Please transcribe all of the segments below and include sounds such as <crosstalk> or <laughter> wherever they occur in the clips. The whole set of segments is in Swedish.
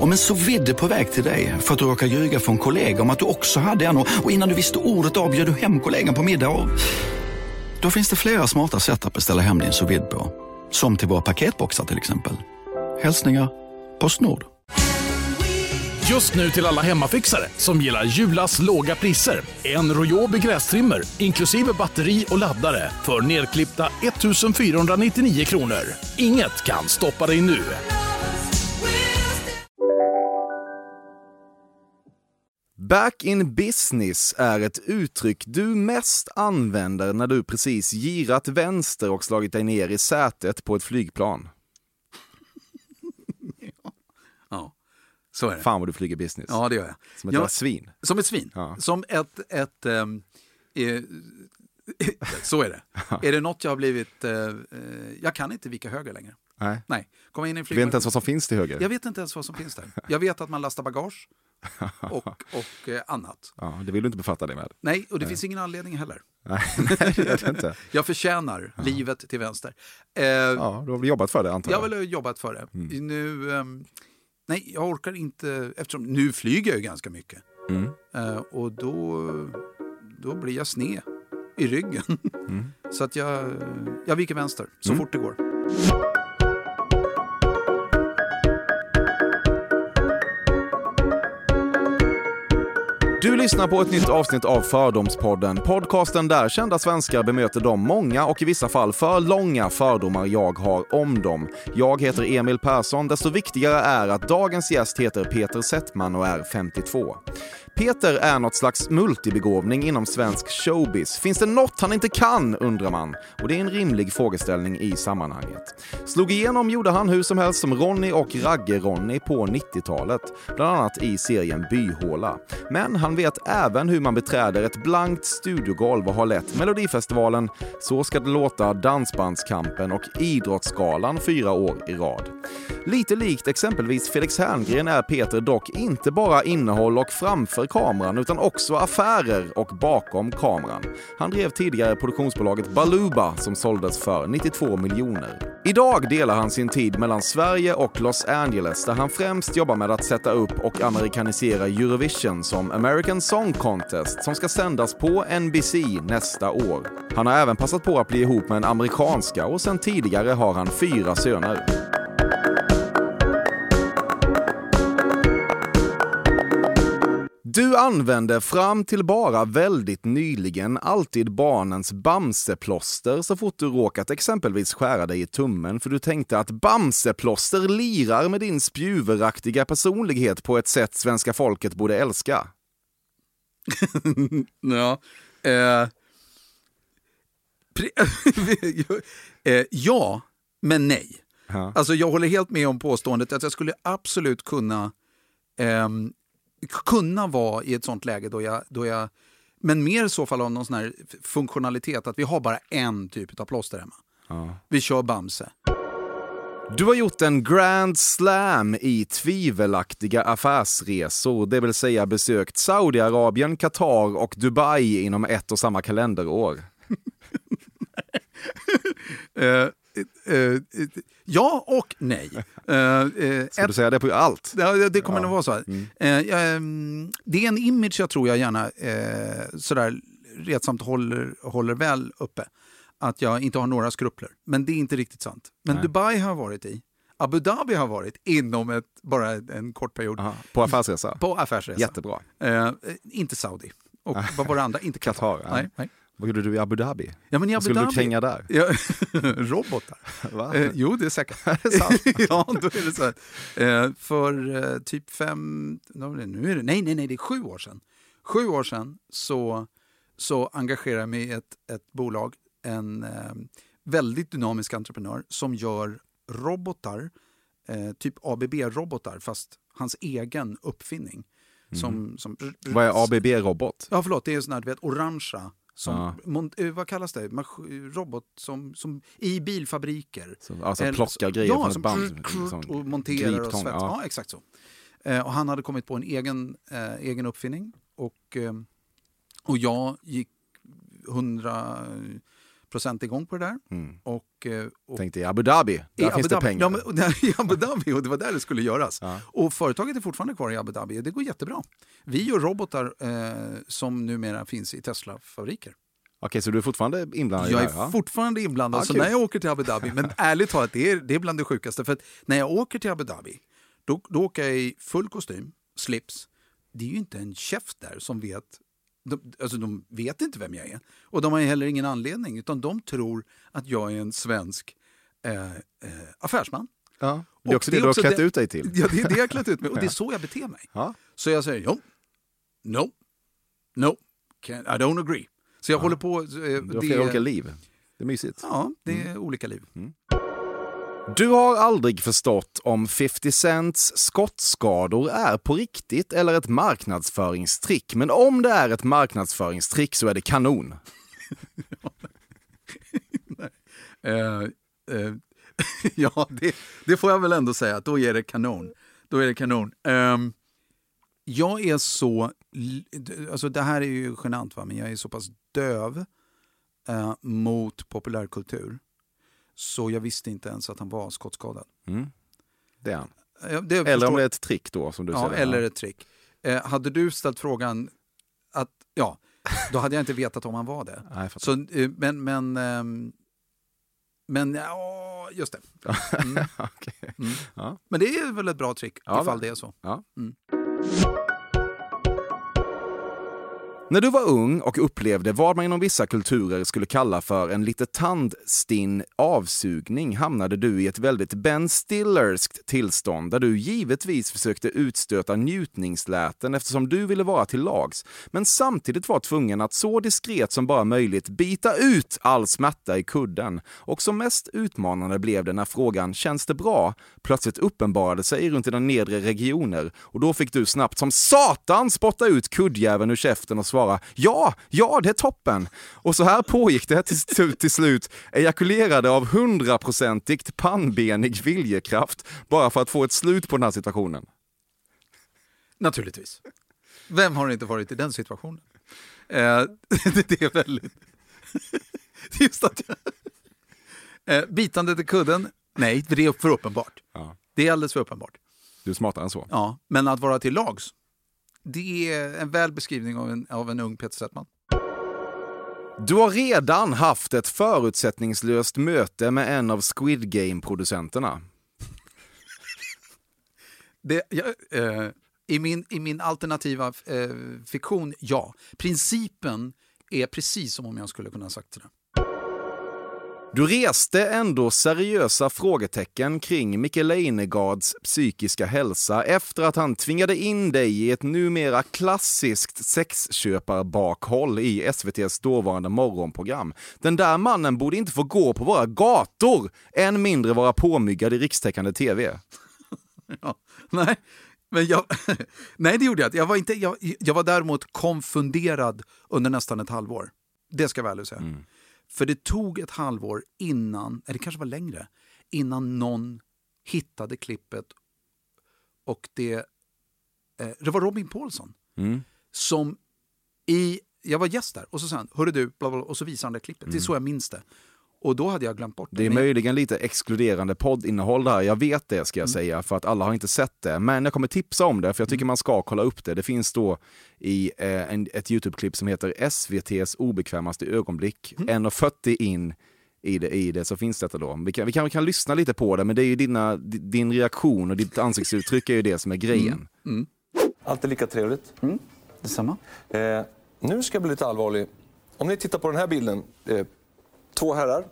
Om en så vidde på väg till dig för att du råkar ljuga från kollega om att du också hade en och innan du visste ordet av bjöd du hem kollegan på middag och... Då finns det flera smarta sätt att beställa hem din sous på. Som till våra paketboxar till exempel. Hälsningar Postnord. Just nu till alla hemmafixare som gillar Julas låga priser. En Royobi grästrimmer inklusive batteri och laddare för nedklippta 1 499 kronor. Inget kan stoppa dig nu. Back in business är ett uttryck du mest använder när du precis girat vänster och slagit dig ner i sätet på ett flygplan. Ja, så är det. Fan vad du flyger business. Ja, det gör jag. Som ett Ja, svin. Som ett svin. Ja. Som ett... ett ehm, eh, <laughs> så är det. Är det något jag har blivit... eh, eh, jag kan inte vika höger längre. Nej. Nej. Komma in i en Du vet flygplan. inte ens vad som finns till höger. Jag vet inte ens vad som finns där. Jag vet att man lastar bagage <laughs> och, och eh, annat. Ja, det vill du inte befatta dig med. Nej, och det finns ingen anledning heller. Nej, <laughs> nej, det inte. <laughs> Jag förtjänar livet till vänster. Eh, Ja, du har väl jobbat för det antar Jag jag? har väl jobbat för det. Mm. Nu, ehm, nej, jag orkar inte, eftersom nu flyger jag ju ganska mycket. Mm. Eh, och då, då blir jag sned i ryggen. Mm. Så att jag, jag viker vänster så fort det går. Du lyssnar på ett nytt avsnitt av Fördomspodden, podcasten där kända svenskar bemöter de många och i vissa fall för långa fördomar jag har om dem. Jag heter Emil Persson, desto viktigare är att dagens gäst heter Peter Settman och är 52. Peter är något slags multibegåvning inom svensk showbiz. Finns det något han inte kan, undrar man. Och det är en rimlig frågeställning i sammanhanget. Slog igenom gjorde han hur som helst som Ronny och Ragge-Ronny på 90-talet, bland annat i serien Byhåla. Men han vet även hur man beträder ett blankt studiogolv och har lett Melodifestivalen, Så ska det låta, Dansbandskampen och Idrottsgalan fyra år i rad. Lite likt exempelvis Felix Herngren är Peter dock inte bara innehåll och framför kameran utan också affärer och bakom kameran. Han drev tidigare produktionsbolaget Baluba som såldes för 92 miljoner. Idag delar han sin tid mellan Sverige och Los Angeles där han främst jobbar med att sätta upp och amerikanisera Eurovision som American Song Contest som ska sändas på NBC nästa år. Han har även passat på att bli ihop med en amerikanska och sen tidigare har han fyra söner. Du använde fram till bara väldigt nyligen alltid barnens Bamseplåster så fort du råkat exempelvis skära dig i tummen för du tänkte att Bamseplåster lirar med din spjuveraktiga personlighet på ett sätt svenska folket borde älska. <laughs> Ja. Eh, <laughs> eh, ja, men nej. Ja. Alltså jag håller helt med om påståendet att jag skulle absolut kunna ehm, kunna vara i ett sånt läge då jag, då jag men mer i så fall av någon sån här funktionalitet att vi har bara en typ av plåster hemma. Vi kör Bamse. Du har gjort en grand slam i tvivelaktiga affärsresor, det vill säga besökt Saudiarabien, Qatar och Dubai inom ett och samma kalenderår. <laughs> Eh, ja och nej. <laughs> Eh, eh, Ska du säga det på allt? Ja, det- kommer nog vara så. Eh, mm, det är en image jag tror jag gärna eh, sådär retsamt håller, håller väl uppe. Att jag inte har några skrupler. Men det är inte riktigt sant. Men Dubai har jag varit i. Abu Dhabi har varit inom ett, bara en kort period. Aha, på affärsresa? På affärsresa. Jättebra. Eh, eh, inte Saudi. Och <laughs> vad var det andra? Inte Qatar. Ja. Nej, nej. Vad gjorde du i Abu Dhabi? Ja, men i Vad Abu skulle du Dhabi- kränga där? Ja, <laughs> robotar. Eh, jo, det är säkert. <laughs> <laughs> ja, då är det så. Eh, för eh, typ fem, nu är det, nej, nej, nej, det är sju år sedan. Sju år sedan så, så engagerade jag mig i ett, ett bolag, en eh, väldigt dynamisk entreprenör som gör robotar, eh, typ ABB-robotar, fast hans egen uppfinning. Som, som, Vad är ABB-robot? Ja, förlåt, det är sån här, du vet, orangea. Som, Ja. eh, vad kallas det? Robot som, som i bilfabriker. Så, alltså Eller- plockar grejer ja, från ett som band. krrt, krrt liksom, och monterar och griptång, svetsar. ja. Ja. exakt så. Eh, och han hade kommit på en egen, eh, egen uppfinning. Och, eh, och jag gick 100 procent igång på det där. Mm. Och, eh, och Tänkte i Abu Dhabi, där finns Abu det Dhabi. pengar. Ja, men, <laughs> I Abu Dhabi, och det var där det skulle göras. Ja. Och företaget är fortfarande kvar i Abu Dhabi och det går jättebra. Vi gör robotar eh, som numera finns i Tesla-fabriker. Okej, så du är fortfarande inblandad Jag är här? fortfarande inblandad, Ja, så kul. när jag åker till Abu Dhabi, men <laughs> ärligt talat, det är, det är bland det sjukaste. För att när jag åker till Abu Dhabi, då, då åker jag i full kostym, slips. Det är ju inte en chef där som vet, de, alltså de vet inte vem jag är. Och de har heller ingen anledning, utan de tror att jag är en svensk eh, eh, affärsman. Ja. Det är också det, du har klätt ut dig till. Ja, det är det jag har klätt ut mig och det är <laughs> så jag beter mig. Ja. Så jag säger jo, no, no, can, I don't agree. Så jag håller på... Eh, Du har det- flera olika liv. Det är mysigt. Ja, det är olika liv. Du har aldrig förstått om 50 Cents skottskador är på riktigt eller ett marknadsföringstrick. Men om det är ett marknadsföringstrick så är det kanon. <laughs> Eh, eh, <laughs> ja, det, det får jag väl ändå säga, att då är det kanon. Då är det kanon. Ehm, jag är så... Alltså det här är ju genant, va? men jag är så pass döv eh, mot populärkultur så jag visste inte ens att han var skottskadad. Mm. Det är han. Det Eller om förstår- det är ett trick då, som du Ja, säger. eller ett trick. Eh, hade du ställt frågan att, ja, då hade jag inte vetat om han var det. Nej. Så, eh, men, men, ehm, men ja, just det. <laughs> Mm. Okej. Mm. Ja. Men det är väl ett bra trick Ja, ifall det är så. Ja. Mm. När du var ung och upplevde vad man inom vissa kulturer skulle kalla för en lite tandstinn avsugning hamnade du i ett väldigt Ben Stillerskt tillstånd där du givetvis försökte utstöta njutningsläten eftersom du ville vara till lags, men samtidigt var tvungen att så diskret som bara möjligt bita ut all smärta i kudden. Och som mest utmanande blev det när frågan “Känns det bra?” plötsligt uppenbarade sig runt dina nedre regioner och då fick du snabbt som satan spotta ut kuddjäveln ur käften och svara “Ja, ja, det är toppen!” Och så här pågick det till, till, till slut, ejakulerade av hundraprocentigt pannbenig viljekraft bara för att få ett slut på den här situationen. Naturligtvis. Vem har inte varit i den situationen? Eh, <laughs> det är väldigt... <laughs> Just att jag... Eh, bitandet i kudden? Nej, det är för uppenbart. Ja. Det är alldeles för uppenbart. Du är smartare än så. Ja, men att vara till lags, det är en väl beskrivning av en, av en ung Peter Settman. Du har redan haft ett förutsättningslöst möte med en av Squid Game-producenterna. <laughs> Det, jag, eh, i, min, I min alternativa eh, fiktion, ja. Principen är precis som om jag skulle kunna ha sagt det. Du reste ändå seriösa frågetecken kring Micke Leijnegards psykiska hälsa efter att han tvingade in dig i ett numera klassiskt sexköparbakhåll i SVTs dåvarande morgonprogram. Den där mannen borde inte få gå på våra gator, än mindre vara påmyggad i rikstäckande tv. <laughs> Ja, nej, men jag, <laughs> nej, det gjorde jag inte. Jag var, inte jag, jag var däremot konfunderad under nästan ett halvår. Det ska jag väl säga. För det tog ett halvår innan, eller det kanske var längre, innan någon hittade klippet och det, eh, det var Robin Paulsson Mm. som i, jag var gäst där och så sa han, hörru du, bla bla, och så visade han det klippet. Det är så jag minns det. Och då hade jag glömt bort Det är Men- möjligen lite exkluderande poddinnehåll där, jag vet det ska jag Mm. säga, för att alla har inte sett det. Men jag kommer tipsa om det, för jag tycker man ska kolla upp det. Det finns då i eh, en, ett YouTube-klipp som heter SVTs obekvämaste ögonblick. Mm. 1.40 in i det, i det så finns detta då. Vi kan, vi, kan, vi kan lyssna lite på det, men det är ju dina, di- din reaktion och ditt ansiktsuttryck är ju det som är grejen. Alltid lika trevligt. Detsamma. Eh, nu ska jag bli lite allvarlig. Om ni tittar på den här bilden. Eh, två herrar,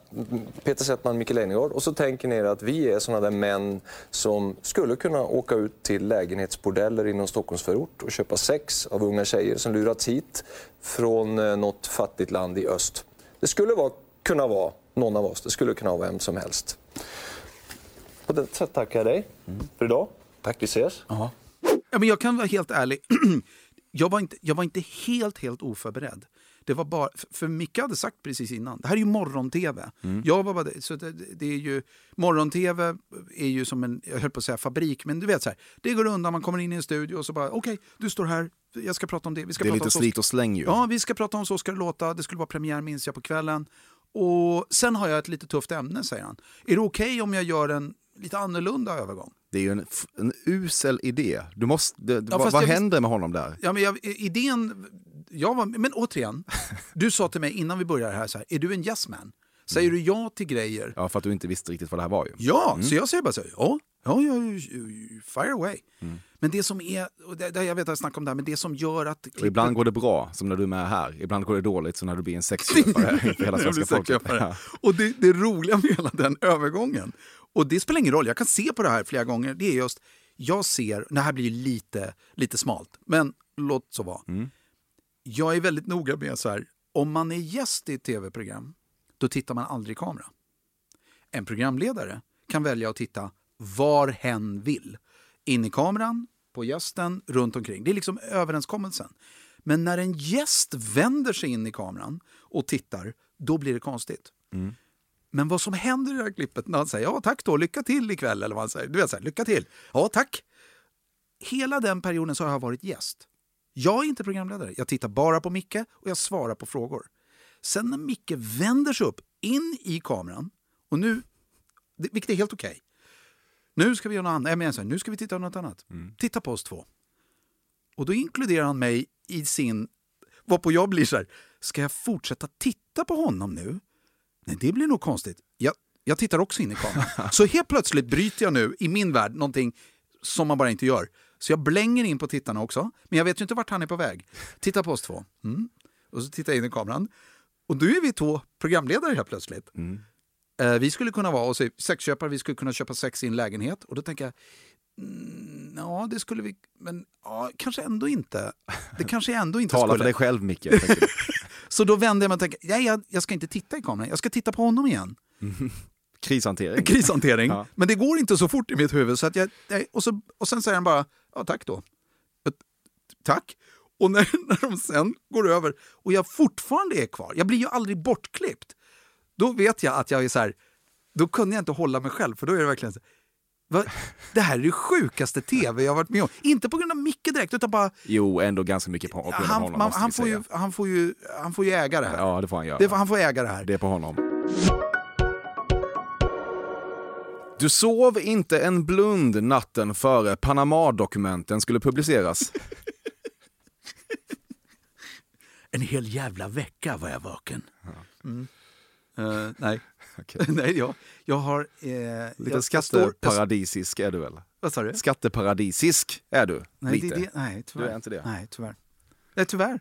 Peter Settman och Micke Leijnegard. Och så tänker ni er att vi är såna där män som skulle kunna åka ut till lägenhetsbordeller inom Stockholmsförort och köpa sex av unga tjejer som lurats hit från eh, något fattigt land i öst. Det skulle vara, kunna vara någon av oss. Det skulle kunna vara vem som helst. På det sättet tackar jag dig för idag. Tack. Vi ses. Ja, men jag kan vara helt ärlig. <clears throat> jag, var inte, jag var inte helt, helt oförberedd. Det var bara, för- Micke hade sagt precis innan, det här är ju morgon-tv. Jag var bara, så det, det är ju, morgon-tv är ju som en, jag höll på att säga fabrik, men du vet så här, det går undan, man kommer in i en studio och så bara, okej, du står här, jag ska prata om det. Vi ska Det är prata lite om slit och släng ju. Ja, vi ska prata om Så ska det låta. Det skulle vara premiär minns jag på kvällen. Och sen har jag ett lite tufft ämne, säger han. Är det okej okay om jag gör en lite annorlunda övergång? Det är ju en, en usel idé. Du måste, det, ja, vad vad händer med honom där? Ja, men jag, idén... Jag var, men återigen, du sa till mig innan vi började här, så här, är du en yes man? Säger mm. du ja till grejer? Ja, för att du inte visste riktigt vad det här var ju. Ja, mm. så jag säger bara så här, ja, ja, ja fire away. Mm. Men det som är, och det, jag vet att jag snackar om det här, men det som gör att... Klippet... ibland går det bra, som när du är med här. Ibland går det dåligt, som när du blir en sexköpare <laughs> för hela svenska folket. Ja. Och det, det roliga med hela den övergången, och det spelar ingen roll, jag kan se på det här flera gånger, det är just, jag ser, det här blir lite, lite smalt, men låt så vara. Mm. Jag är väldigt noga med så här, om man är gäst i ett tv-program, då tittar man aldrig i kamera. En programledare kan välja att titta var hen vill. In i kameran, på gästen, runt omkring. Det är liksom överenskommelsen. Men när en gäst vänder sig in i kameran och tittar, då blir det konstigt. Mm. Men vad som händer i det här klippet när han säger ja tack då, lycka till ikväll eller vad han säger. Du vet så här, lycka till. Ja tack. Hela den perioden så har jag varit gäst. Jag är inte programledare. Jag tittar bara på Micke och jag svarar på frågor. Sen när Micke vänder sig upp in i kameran, och nu, vilket är helt okej. Okay. Nu ska vi göra något annat. Jag menar så här, nu ska vi titta på något annat. Mm. Titta på oss två. Och då inkluderar han mig i sin... Varpå jag blir så här, ska jag fortsätta titta på honom nu? Nej, det blir nog konstigt. Jag, jag tittar också in i kameran. <laughs> så helt plötsligt bryter jag nu, i min värld, någonting som man bara inte gör. Så jag blänger in på tittarna också, men jag vet ju inte vart han är på väg. Titta på oss två. Mm. Och så tittar jag in i kameran. Och då är vi två programledare helt plötsligt. Mm. Eh, vi skulle kunna vara och så, sexköpare, vi skulle kunna köpa sex i en lägenhet. Och då tänker jag, mm, ja det skulle vi, men ja, kanske ändå inte. Det kanske ändå inte <laughs> Tala skulle. för dig själv Micke. <laughs> så då vände jag mig och tänkte, nej jag, jag ska inte titta i kameran, jag ska titta på honom igen. Mm. Krishantering. Krishantering. <laughs> ja. Men det går inte så fort i mitt huvud. Så att jag, och, så, och sen säger han bara, ja tack då. Tack. Och när, <laughs> när de sen går över och jag fortfarande är kvar, jag blir ju aldrig bortklippt, då vet jag att jag är så här, då kunde jag inte hålla mig själv, för då är det verkligen så Va? Det här är det sjukaste tv jag varit med om. Inte på grund av Micke direkt, utan bara... Jo, ändå ganska mycket på, på grund av han, honom. Man, han, får ju, han, får ju, han får ju äga det här. Ja, det får han göra. Det, han får äga det här. Det är på honom. Du sov inte en blund natten före Panama-dokumenten skulle publiceras. <laughs> en hel jävla vecka var jag vaken. Mm. Uh, nej. <laughs> Okay. <laughs> nej, jag, jag har... Eh, lite jag, skatteparadisisk jag, är du väl? Vad sa du? Skatteparadisisk är du. Nej, lite. Det, det, nej tyvärr. Du är inte det? Nej, tyvärr. Nej, tyvärr.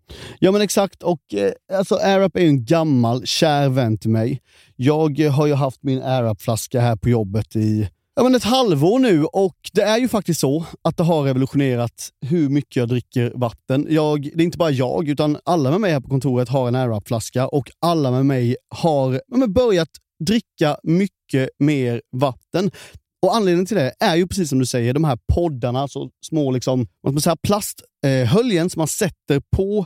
Ja men exakt, och eh, alltså AirUp är ju en gammal kär vän till mig. Jag eh, har ju haft min AirUp-flaska här på jobbet i ja, men ett halvår nu och det är ju faktiskt så att det har revolutionerat hur mycket jag dricker vatten. Jag, det är inte bara jag, utan alla med mig här på kontoret har en AirUp-flaska och alla med mig har ja, börjat dricka mycket mer vatten. Och Anledningen till det är ju precis som du säger, de här poddarna, alltså små liksom, plasthöljen som man sätter på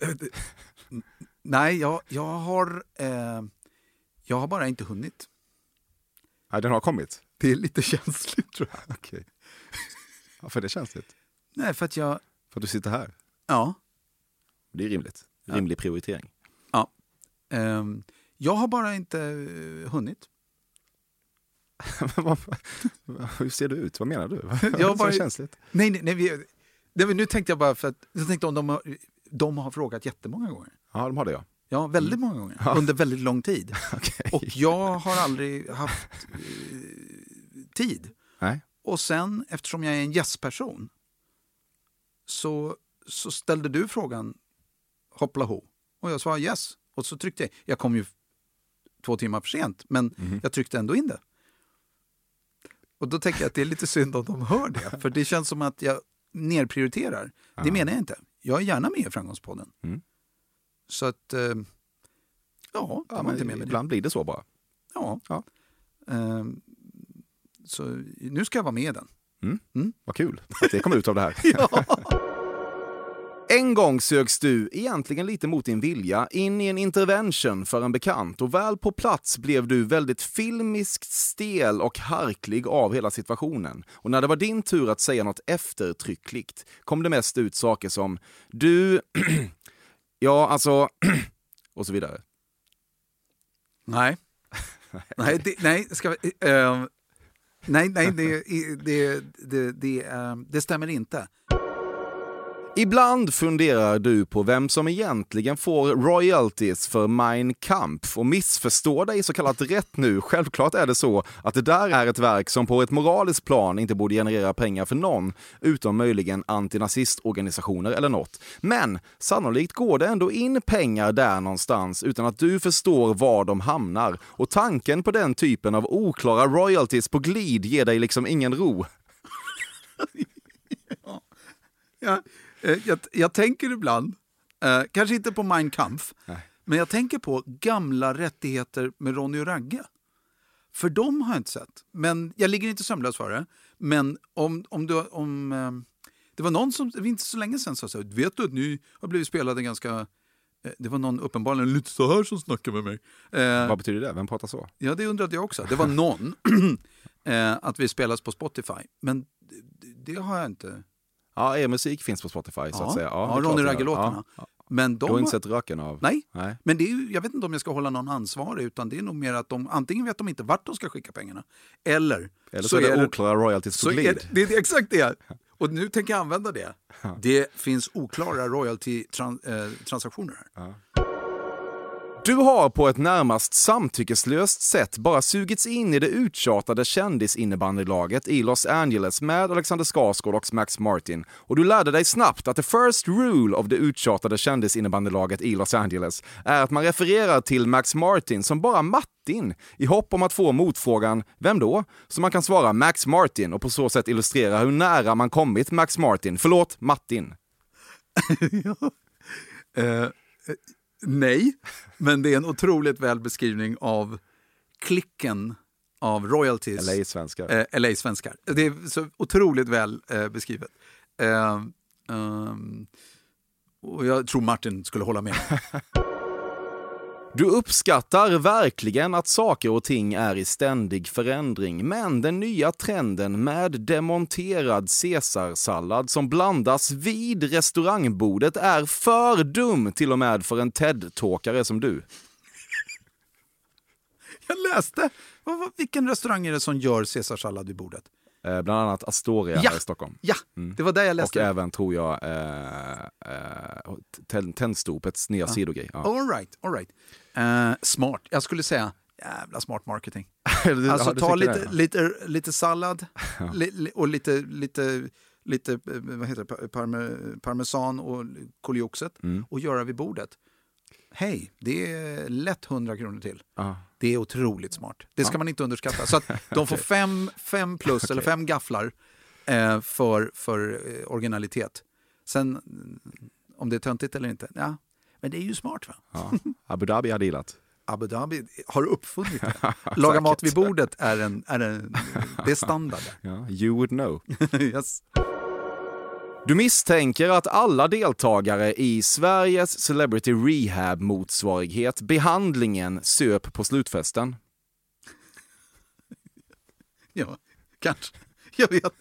<laughs> Nej, jag, jag, har, eh, jag har bara inte hunnit. Nej, den har kommit. Det är lite <laughs> känsligt tror jag. Okej. <laughs> Varför är det känsligt? Nej, för att jag... För att du sitter här? Ja. Det är rimligt. Rimlig prioritering. ehm, jag har bara inte eh, hunnit. Hur ser du ut? Vad menar du? Jag bara- känsligt? Nej, nej, nej, vi, nej nu tänkte jag bara för att jag tänkte om de har, de har frågat jättemånga gånger. Ja, de har det ja. Ja, väldigt många gånger. Ja. Under väldigt lång tid. <laughs> Okej. Och jag har aldrig haft eh, tid. Nej. Och sen, eftersom jag är en gästperson, så, så ställde du frågan hoppla ho. Och jag sa yes. Och så tryckte jag. Jag kom ju två timmar för sent, men Mhm. jag tryckte ändå in det. Och då tänker jag att det är lite synd om de hör det, för det känns som att jag nerprioriterar. Det menar jag inte. Jag är gärna med i Framgångspodden. Mm. Så att, eh, ja, Ja, men inte med med det. ibland blir det så bara. Ja. Ja. Ehm, så nu ska jag vara med i den. Vad kul att det kom ut av det här. <laughs> En gång sögs du, egentligen lite mot din vilja, in i en intervention för en bekant och väl på plats blev du väldigt filmiskt stel och harklig av hela situationen. Och när det var din tur att säga något eftertryckligt kom det mest ut saker som du, <clears throat> ja alltså, <clears throat> och så vidare. Nej. <laughs> nej, det, nej, ska vi, eh, nej, nej det, det, det, det, eh, det stämmer inte. Ibland funderar du på vem som egentligen får royalties för Mein Kampf och missförstå dig så kallat rätt nu. Självklart är det så att det där är ett verk som på ett moraliskt plan inte borde generera pengar för någon, utom möjligen antinazistorganisationer eller något. Men sannolikt går det ändå in pengar där någonstans utan att du förstår var de hamnar. Och tanken på den typen av oklara royalties på glid ger dig liksom ingen ro. <laughs> Ja, ja jag, jag tänker ibland, eh, kanske inte på Mein Kampf, men jag tänker på gamla rättigheter med Ronny och Ragge. För de har jag inte sett. Men jag ligger inte sömnlös för det. Men om, om, du, om eh, det var någon som, det var inte så länge sedan, sa så här, vet du att ni har blivit spelade ganska... eh, Det var någon uppenbarligen lite så här som snackade med mig. Eh, Vad betyder det? Vem pratar så? Ja, det undrade jag också. Det var någon. <laughs> eh, att vi spelas på Spotify. Men det, det har jag inte. Ja, er musik finns på Spotify så Ja. att säga. Ja, klart Ronny. Ragge-låtarna. Ja. Men Du de har inte sett röken av? Nej, Nej. men det är ju, jag vet inte om jag ska hålla någon ansvarig utan det är nog mer att de antingen vet de inte vart de ska skicka pengarna eller, Eller så, är det oklara royalties så på glid. det, det är exakt det. <laughs> Och nu tänker jag använda det. Det finns oklara royalty-transaktioner här. Du har på ett närmast samtyckeslöst sätt bara sugits in i det uttjatade kändisinnebandylaget i Los Angeles med Alexander Skarsgård och Max Martin. Och du lärde dig snabbt att the first rule of det uttjatade kändisinnebandylaget i Los Angeles är att man refererar till Max Martin som bara Martin i hopp om att få motfrågan “Vem då?” så man kan svara Max Martin och på så sätt illustrera hur nära man kommit Max Martin. Förlåt, Martin. <laughs> ja. Uh nej, men det är en otroligt väl beskrivning av klicken av royalties. LA-svenskar. Eh, LA-svenskar. Det är så otroligt väl eh, beskrivet. Eh, ehm, och jag tror Martin skulle hålla med. <laughs> Du uppskattar verkligen att saker och ting är i ständig förändring, men den nya trenden med demonterad caesarsallad som blandas vid restaurangbordet är för dum till och med för en TED-talkare som du. Jag läste, vilken restaurang är det som gör caesarsallad vid bordet? Eh, bland annat Astoria Ja! här i Stockholm. Ja, det var där jag Och läste. även, tror jag, eh, eh, Ten- Tennstopets nya sidogrej. Ja. All right, all right. Eh, smart. Jag skulle säga jävla smart marketing. <laughs> Du- Alltså ja, ta lite, lite, lite sallad <laughs> li, li, och lite, lite, lite eh, vad heter det, parme, parmesan och kolioxet Mm. och göra vid bordet. Hej, det är lätt 100 kronor till. Ja. Det är otroligt smart. Det ska man inte underskatta. Så <laughs> de får fem, fem plus eller fem gafflar eh, för, för eh, originalitet. Sen mm, om det är töntigt eller inte, ja. Men det är ju smart va? Ja. Abu Dhabi har dealat. <laughs> Abu Dhabi har uppfunnit det. <laughs> Laga mat vid bordet är, en, är en, det är standard. Ja, you would know. yes. Du misstänker att alla deltagare i Sveriges Celebrity Rehab-motsvarighet Behandlingen söp på slutfesten. <laughs> Ja, kanske. Jag vet.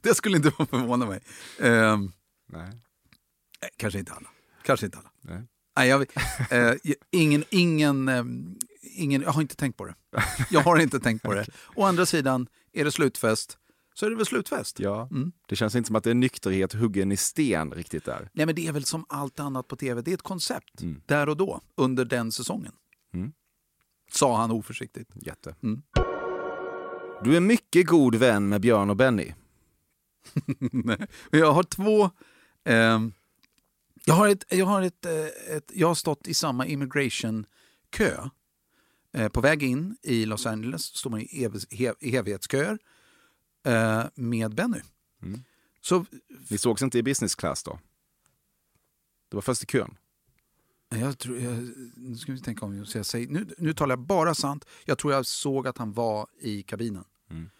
Det skulle inte förvåna mig. Ehm, Nej. kanske inte alla. Kanske inte alla. Nej. Nej, jag, eh, ingen, ingen, ehm, ingen, jag har inte tänkt på det. Jag har inte tänkt på det. <laughs> Å andra sidan, är det slutfest så är det väl slutfest. Ja, Mm. det känns inte som att det är nykterhet huggen i sten riktigt där. Nej, men det är väl som allt annat på tv. Det är ett koncept Mm. där och då, under den säsongen. Mm. Sa han oförsiktigt. Jätte. Mm. Du är mycket god vän med Björn och Benny. <laughs> Nej, jag har två... ehm, jag, har ett, jag, har ett, eh, ett, jag har stått i samma immigration-kö. Eh, på väg in i Los Angeles står man i ev- he- evighetsköer eh, med Benny. Mm. Så Ni sågs inte i business class då? Det var först i kön. jag tror, jag, nu ska vi tänka om så jag säger, nu, nu talar jag bara sant. Jag tror jag såg att han var i kabinen. Mm.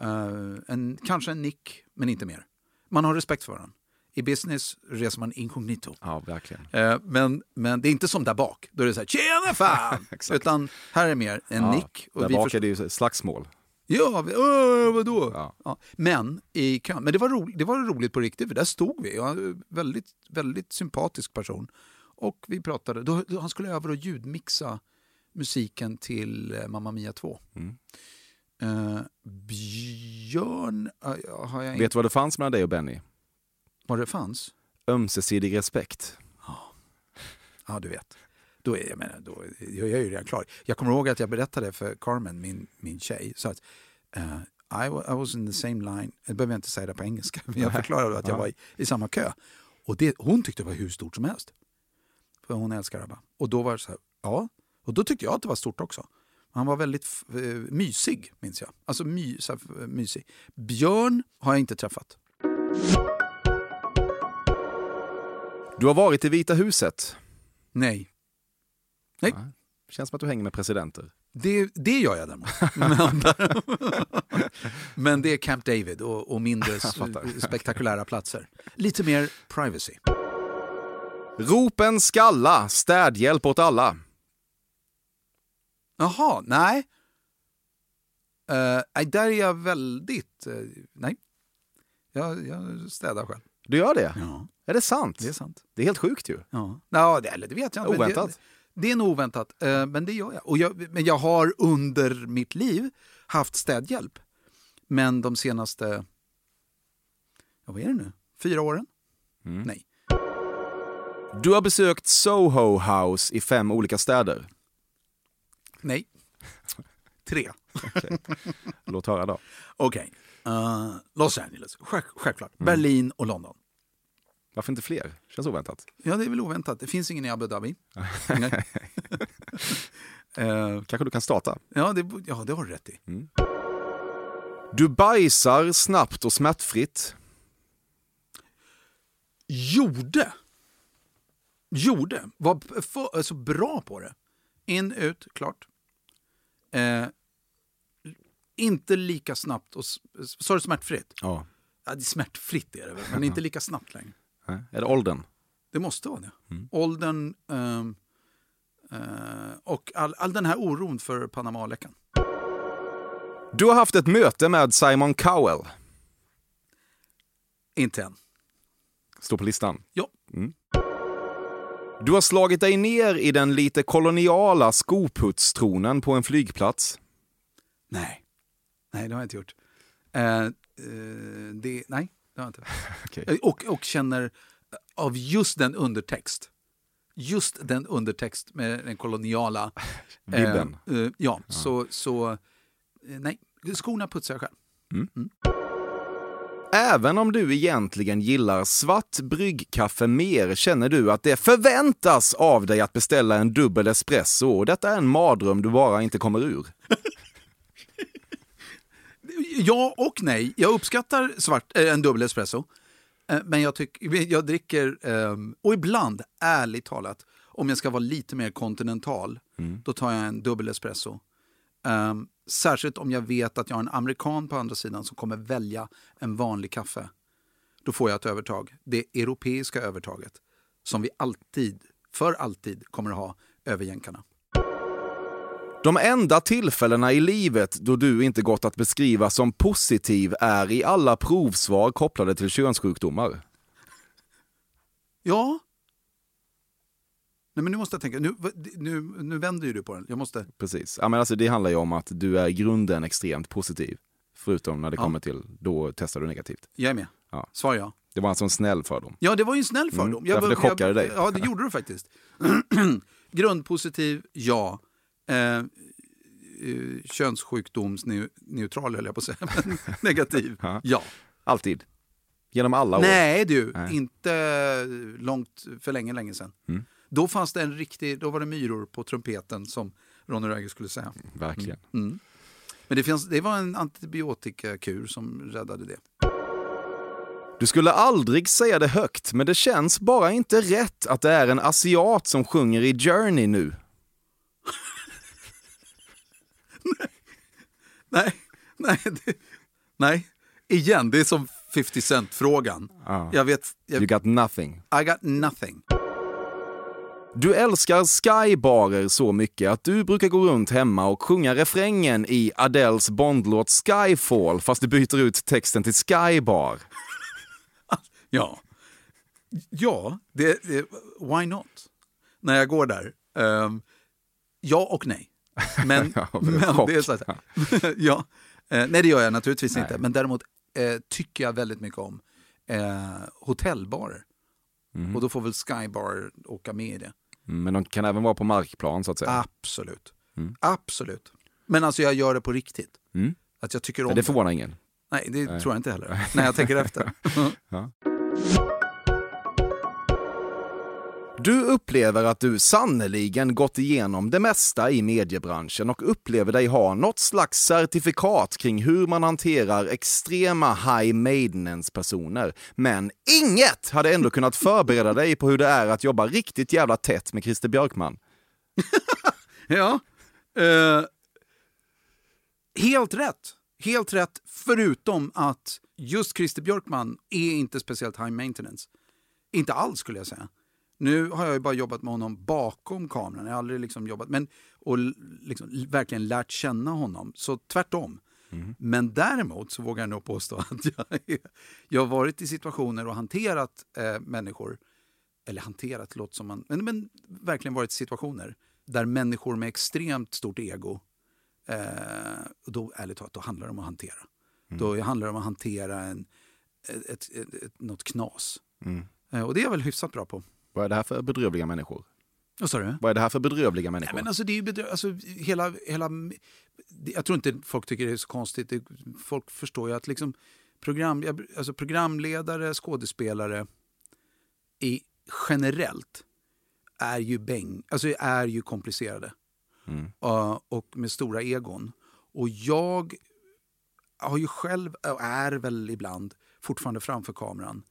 Eh, en, kanske en nick, men inte mer. Man har respekt för varandra. I business reser man inkognito. Ja, verkligen. Eh, men, men det är inte som där bak. Då är det så här, tjena fan! <laughs> Utan här är mer en Ja, nick. Där vi bak är det ju slagsmål. Ja, vi, åh, vadå? Ja. Ja. Men i. Men det var, ro, det var roligt på riktigt, för där stod vi. Jag väldigt, väldigt sympatisk person. Och vi pratade, då, då, han skulle över och ljudmixa musiken till eh, Mamma Mia 2. Mm. Eh, Björn, eh, har jag Vet inte, du vad det fanns mellan dig och Benny? vad det fanns? Ömsesidig respekt. Ja, du vet. Då är, jag, menar, då, jag är ju redan klar. Jag kommer ihåg att jag berättade för Carmen, min, min tjej, så att eh, I, I was in the same line, jag behöver inte säga det på engelska, men jag förklarade att jag Ja. var i, i samma kö. Och det, hon tyckte det var hur stort som helst. För hon älskar ABBA. Och då var det så här, ja. Och då tyckte jag att det var stort också. Han var väldigt eh, mysig, minns jag. Alltså my, så här, eh, mysig. Björn har jag inte träffat. Du har varit i Vita huset. Nej. Känns som att du hänger med presidenter. Det, det gör jag däremot. Men, <laughs> det är Camp David och, och mindre <laughs> spektakulära platser. Lite mer privacy. Ropen skalla, städhjälp åt alla. Jaha, nej. Uh, nej, där är jag väldigt... eh, nej. Jag, jag städar själv. Du gör det? Ja, Är det sant? det är sant. Det är helt sjukt ju. Ja, ja det, eller det vet jag inte. Oväntat. Det, det är nog oväntat, eh, men det gör jag. Och jag. Men jag har under mitt liv haft städhjälp. Men de senaste... Ja, vad är det nu? Fyra åren? Mm. Nej. Du har besökt Soho House i fem olika städer. Nej. <laughs> Tre. Låt höra då. Okej. Eh, Los Angeles, Själv, självklart. Mm. Berlin och London. Varför inte fler? Känns oväntat. Ja, det är väl oväntat. Det finns ingen i Abu Dhabi. <laughs> <laughs> Eh, Kanske du kan starta. ja, det, ja, det har du rätt i. Du bajsar snabbt och smärtfritt. Gjorde. Gjorde. Var för, alltså bra på det. In, ut, klart. Eh, inte lika snabbt och... Sa du smärtfritt? Ja. Ja, det är smärtfritt är det väl, men inte <laughs> lika snabbt längre. Nej. Är det åldern? Det måste vara det. Åldern ehm, eh, och all, all den här oron för Panamaläckan. Du har haft ett möte med Simon Cowell. Inte än. Står på listan. Ja. Du har slagit dig ner i den lite koloniala skoputstronen på en flygplats. Nej. Nej, det har jag inte gjort. Eh, eh, det, nej, det har jag inte. <laughs> Okej. Eh, Och, och känner eh, av just den undertext, just den undertext med den koloniala... <laughs> Vibben. Eh, eh, ja, så... så eh, nej, skorna putsar jag själv. Även om du egentligen gillar svart bryggkaffe mer känner du att det förväntas av dig att beställa en dubbel espresso och detta är en mardröm du bara inte kommer ur. <laughs> Ja och nej. Jag uppskattar svart, äh, en dubbel espresso. Eh, men jag, tyck, jag dricker, ehm, och ibland, ärligt talat, om jag ska vara lite mer kontinental, då tar jag en dubbel espresso. Ehm, särskilt om jag vet att jag har en amerikan på andra sidan som kommer välja en vanlig kaffe. Då får jag ett övertag. Det europeiska övertaget. Som vi alltid, för alltid, kommer att ha över jänkarna. De enda tillfällena i livet då du inte gått att beskriva som positiv är i alla provsvar kopplade till könssjukdomar. Ja. Nej, men nu måste jag tänka. Nu, nu, nu vänder ju du på den. Jag måste... Precis. Ja, men alltså, det handlar ju om att du är i grunden extremt positiv. Förutom när det Ja. kommer till, då testar du negativt. Jag är med. Ja. Svar ja. Det var alltså en snäll fördom. Ja, det var ju en snäll fördom. Mm, därför var- det chockade dig. Ja, det gjorde det faktiskt. <clears throat> Grundpositiv, ja. Eh, eh, könssjukdomsneutral höll jag på att säga. <laughs> Men negativ, Ja. Alltid. Genom alla år. Nej du, Nej. inte långt för länge, länge sedan. Mm. Då fanns det en riktig, då var det myror på trumpeten som Ronny Röger skulle säga. Verkligen. Mm. Men det, finns, det var en antibiotikakur som räddade det. Du skulle aldrig säga det högt, men det känns bara inte rätt att det är en asiat som sjunger i Journey nu. <laughs> Nej, nej det, Nej, igen, det är som 50 Cent-frågan. Ja. Jag vet, jag, You got nothing. I got nothing. Du älskar skybarer så mycket att du brukar gå runt hemma och sjunga refrängen i Adeles Bondlåt Skyfall fast du byter ut texten till Skybar. <laughs> Ja, ja det, det, why not? När jag går där. Ehm, ja och nej. Men, <laughs> Ja, men chock. det är så här, <laughs> ja. Eh, nej, det gör jag naturligtvis Nej. inte. Men däremot eh, tycker jag väldigt mycket om eh, hotellbarer. Mhm. Och då får väl Skybar åka med i det. Mm, Men de kan även vara på markplan så att säga. Absolut. Mm. Absolut. Men alltså jag gör det på riktigt. Mm. Att jag tycker om Men det förvånar ingen. Nej, det Nej. tror jag inte heller. När jag tänker efter. <laughs> Ja. Du upplever att du sannoliken gått igenom det mesta i mediebranschen och upplever dig ha något slags certifikat kring hur man hanterar extrema high maintenance personer. Men inget hade ändå kunnat förbereda dig på hur det är att jobba riktigt jävla tätt med Christer Björkman. <laughs> Ja. Eh, helt rätt. Helt rätt, förutom att just Christer Björkman är inte speciellt high maintenance. Inte alls skulle jag säga. Nu har jag ju bara jobbat med honom bakom kameran. Jag har aldrig liksom jobbat, men, och liksom verkligen lärt känna honom. Så tvärtom. Men däremot så vågar jag nog påstå <laughs> att jag, jag har varit i situationer och hanterat eh, människor, eller hanterat låter som man, men, men verkligen varit i situationer där människor med extremt stort ego, eh, då ärligt talat, då handlar det om att hantera. Då handlar det om att hantera en, ett, ett, ett, något knas. Eh, och det är jag väl hyfsat bra på. Vad är det här för bedrövliga människor? Vad sa du? Vad är det här för bedrövliga Nej, människor? men alltså, det är ju bedrö- alltså, hela, hela, jag tror inte folk tycker det är så konstigt. Folk förstår ju att liksom program, alltså, programledare, skådespelare i, generellt är ju, bäng, alltså, är ju komplicerade. Mm. Uh, och med stora egon. Och jag har ju själv, och är väl ibland, fortfarande framför kameran.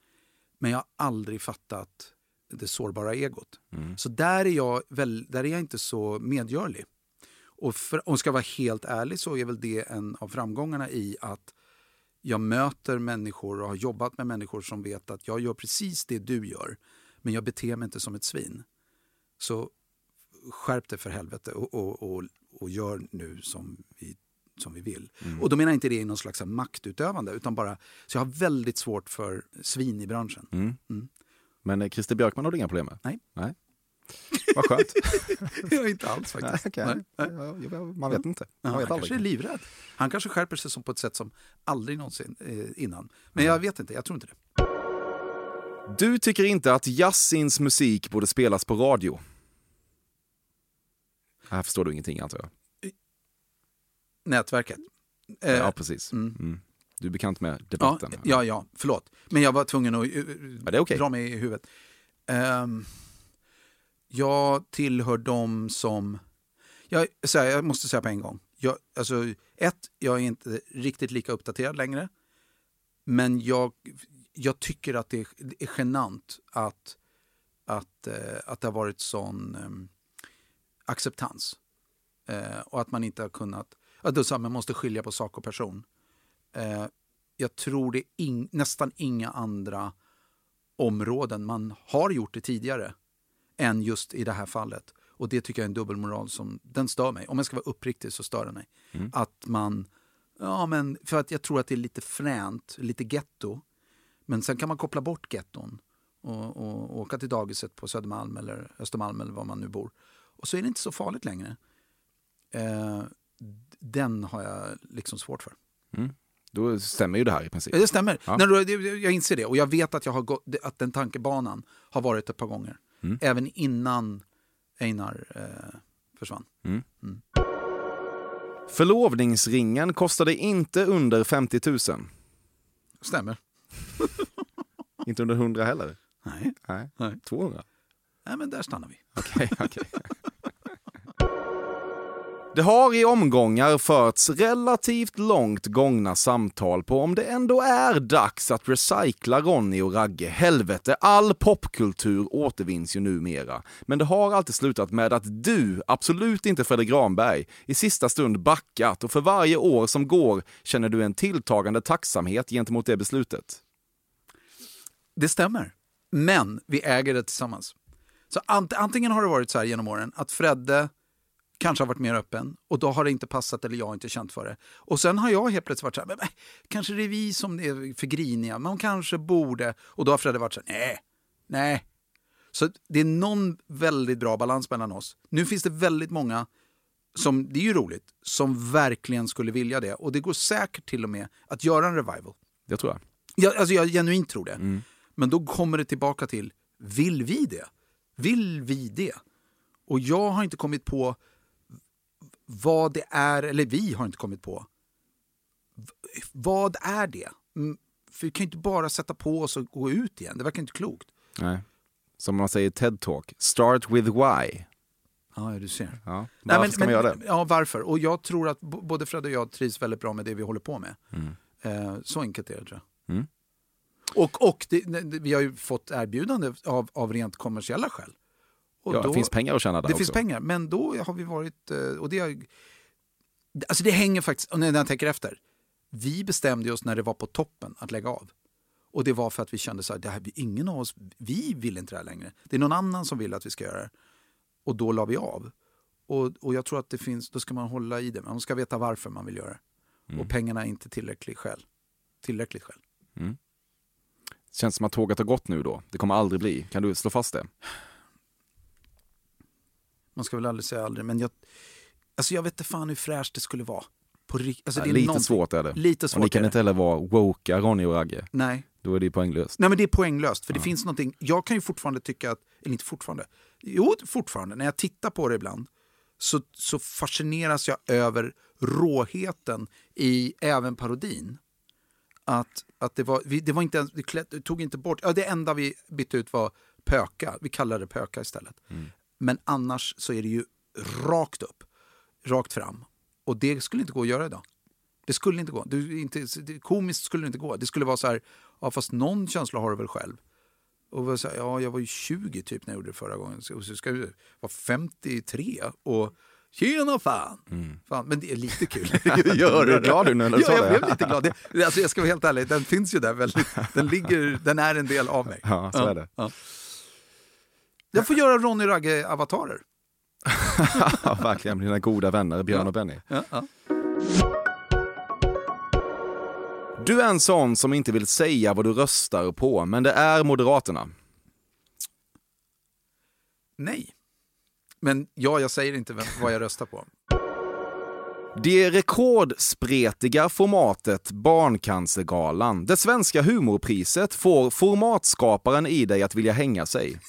Men jag har aldrig fattat det sårbara egot. Så där är, jag väl, där är jag inte så medgörlig. Och för, om ska vara helt ärlig så är väl det en av framgångarna i att jag möter människor och har jobbat med människor som vet att jag gör precis det du gör, men jag beter mig inte som ett svin. Så skärp dig för helvete och, och, och, och gör nu som vi, som vi vill. Och då menar jag inte det i någon slags maktutövande, utan bara, så jag har väldigt svårt för svin i branschen. Mm. Men eh, Christer Björkman har du inga problem med? Nej. Nej. Vad skönt. <laughs> jag inte alls faktiskt. Nej, nej. Ja, Man vet inte. Ja, Man han vet kanske är aldrig. livrädd. Han kanske skärper sig som på ett sätt som aldrig någonsin eh, innan. Men jag vet inte, jag tror inte det. Du tycker inte att Yassins musik borde spelas på radio? Här förstår du ingenting antar jag. Nätverket. Eh, ja, precis. mm. Mm. Du är bekant med ja, debatten? ja, ja, förlåt. Men jag var tvungen att uh, Ja, okej. dra mig i huvudet. Ehm, jag tillhör dem som... Jag, så här, jag måste säga på en gång. Jag, alltså, ett, jag är inte riktigt lika uppdaterad längre. Men jag, jag tycker att det är, det är genant att, att, eh, att det har varit sån em, acceptans. Eh, och att man inte har kunnat... Att man måste skilja på sak och person. Eh, jag tror det är ing, nästan inga andra områden man har gjort det tidigare än just i det här fallet. Och det tycker jag är en dubbelmoral som den stör mig. Om jag ska vara uppriktig så stör den mig. Att man, ja men för att jag tror att det är lite fränt, lite getto. Men sen kan man koppla bort getton och, och, och åka till dagiset på Södermalm eller Östermalm eller var man nu bor. Och så är det inte så farligt längre. Eh, den har jag liksom svårt för. Då stämmer ju det här i princip. Det stämmer. Ja. När du, det- jag inser det. Och jag vet att, jag har gått, att den tankebanan har varit ett par gånger. Mm. Även innan Einar eh, försvann. Förlovningsringen kostade inte under 50 000. Stämmer. <laughs> Inte under 100 heller. Nej. Nej. Nej. 200. Nej, men där stannar vi. Okej, okej. <laughs> Det har i omgångar förts relativt långt gångna samtal på om det ändå är dags att recycla Ronny och Ragge. Helvete, all popkultur återvinns ju numera. Men det har alltid slutat med att du, absolut inte Fredrik Granberg, i sista stund backat och för varje år som går känner du en tilltagande tacksamhet gentemot det beslutet. Det stämmer. Men vi äger det tillsammans. Så antingen har det varit så här genom åren att Fredde kanske har varit mer öppen och då har det inte passat eller jag har inte känt för det. Och sen har jag helt plötsligt varit så här, men, men, kanske det är vi som är för griniga, man kanske borde. Och då har Fredde varit så här, nej, nej. Så det är någon väldigt bra balans mellan oss. Nu finns det väldigt många som, det är ju roligt, som verkligen skulle vilja det. Och det går säkert till och med att göra en revival. Det tror jag. Jag, alltså jag genuint tror det. Mm. Men då kommer det tillbaka till, vill vi det? Vill vi det? Och jag har inte kommit på vad det är, eller vi har inte kommit på. Vad är det? Mm, för vi kan ju inte bara sätta på oss och gå ut igen. Det verkar inte klokt. Nej. Som man säger i TED-talk, start with why. Ja, du ser. Ja. Varför Nej, men, ska man göra det? Ja, varför? Och jag tror att både Fred och jag trivs väldigt bra med det vi håller på med. Mm. Eh, så enkelt är det tror jag. Mm. Och, och det, vi har ju fått erbjudande av, av rent kommersiella skäl. Och ja, då, det finns pengar att tjäna där Det också. finns pengar, men då har vi varit... Eh, och det, alltså det hänger faktiskt, när jag tänker efter. Vi bestämde oss när det var på toppen att lägga av. Och det var för att vi kände så här, det här, ingen av oss, vi vill inte det här längre. Det är någon annan som vill att vi ska göra det. Och då la vi av. Och, och jag tror att det finns, då ska man hålla i det. Man ska veta varför man vill göra det. Mm. Och pengarna är inte tillräckligt skäl. Tillräckligt skäl. Mm. Känns som att tåget har gått nu då. Det kommer aldrig bli. Kan du slå fast det? Man ska väl aldrig säga aldrig, men jag, alltså jag vet inte fan hur fräscht det skulle vara. På, alltså det är lite svårt är det. Lite svårt och ni kan inte heller vara woka Ronny och Ragge. Nej. Då är det poänglöst. Nej men det är poänglöst, för ja. det finns någonting, jag kan ju fortfarande tycka att, eller inte fortfarande, jo fortfarande, när jag tittar på det ibland så, så fascineras jag över råheten i även parodin. Att, att det var, vi, det var inte ens, vi klätt, tog inte bort, ja, det enda vi bytte ut var pöka, vi kallade det pöka istället. Mm. Men annars så är det ju rakt upp, rakt fram. Och det skulle inte gå att göra idag. Det skulle inte gå. Du, inte, komiskt skulle det inte gå. Det skulle vara så här, ja fast någon känsla har du väl själv. Och så här, ja, jag var ju 20 typ när jag gjorde det förra gången. Så, så ska jag vara 53 och Tjena fan! Mm. fan! Men det är lite kul. <laughs> Gör du <laughs> glad nu när du ja, sa det? jag blev lite glad. Det, alltså, jag ska vara helt ärlig, den finns ju där väldigt. Den, ligger, den är en del av mig. <laughs> Ja, så är det. Ja. Jag får göra Ronny Ragge-avatarer. <laughs> ja, verkligen. Dina goda vänner Björn ja. och Benny. Ja, ja. Du är en sån som inte vill säga vad du röstar på, men det är Moderaterna. Nej. Men ja, jag säger inte vad jag röstar på. Det rekordspretiga formatet Barncancergalan, det svenska humorpriset, får formatskaparen i dig att vilja hänga sig.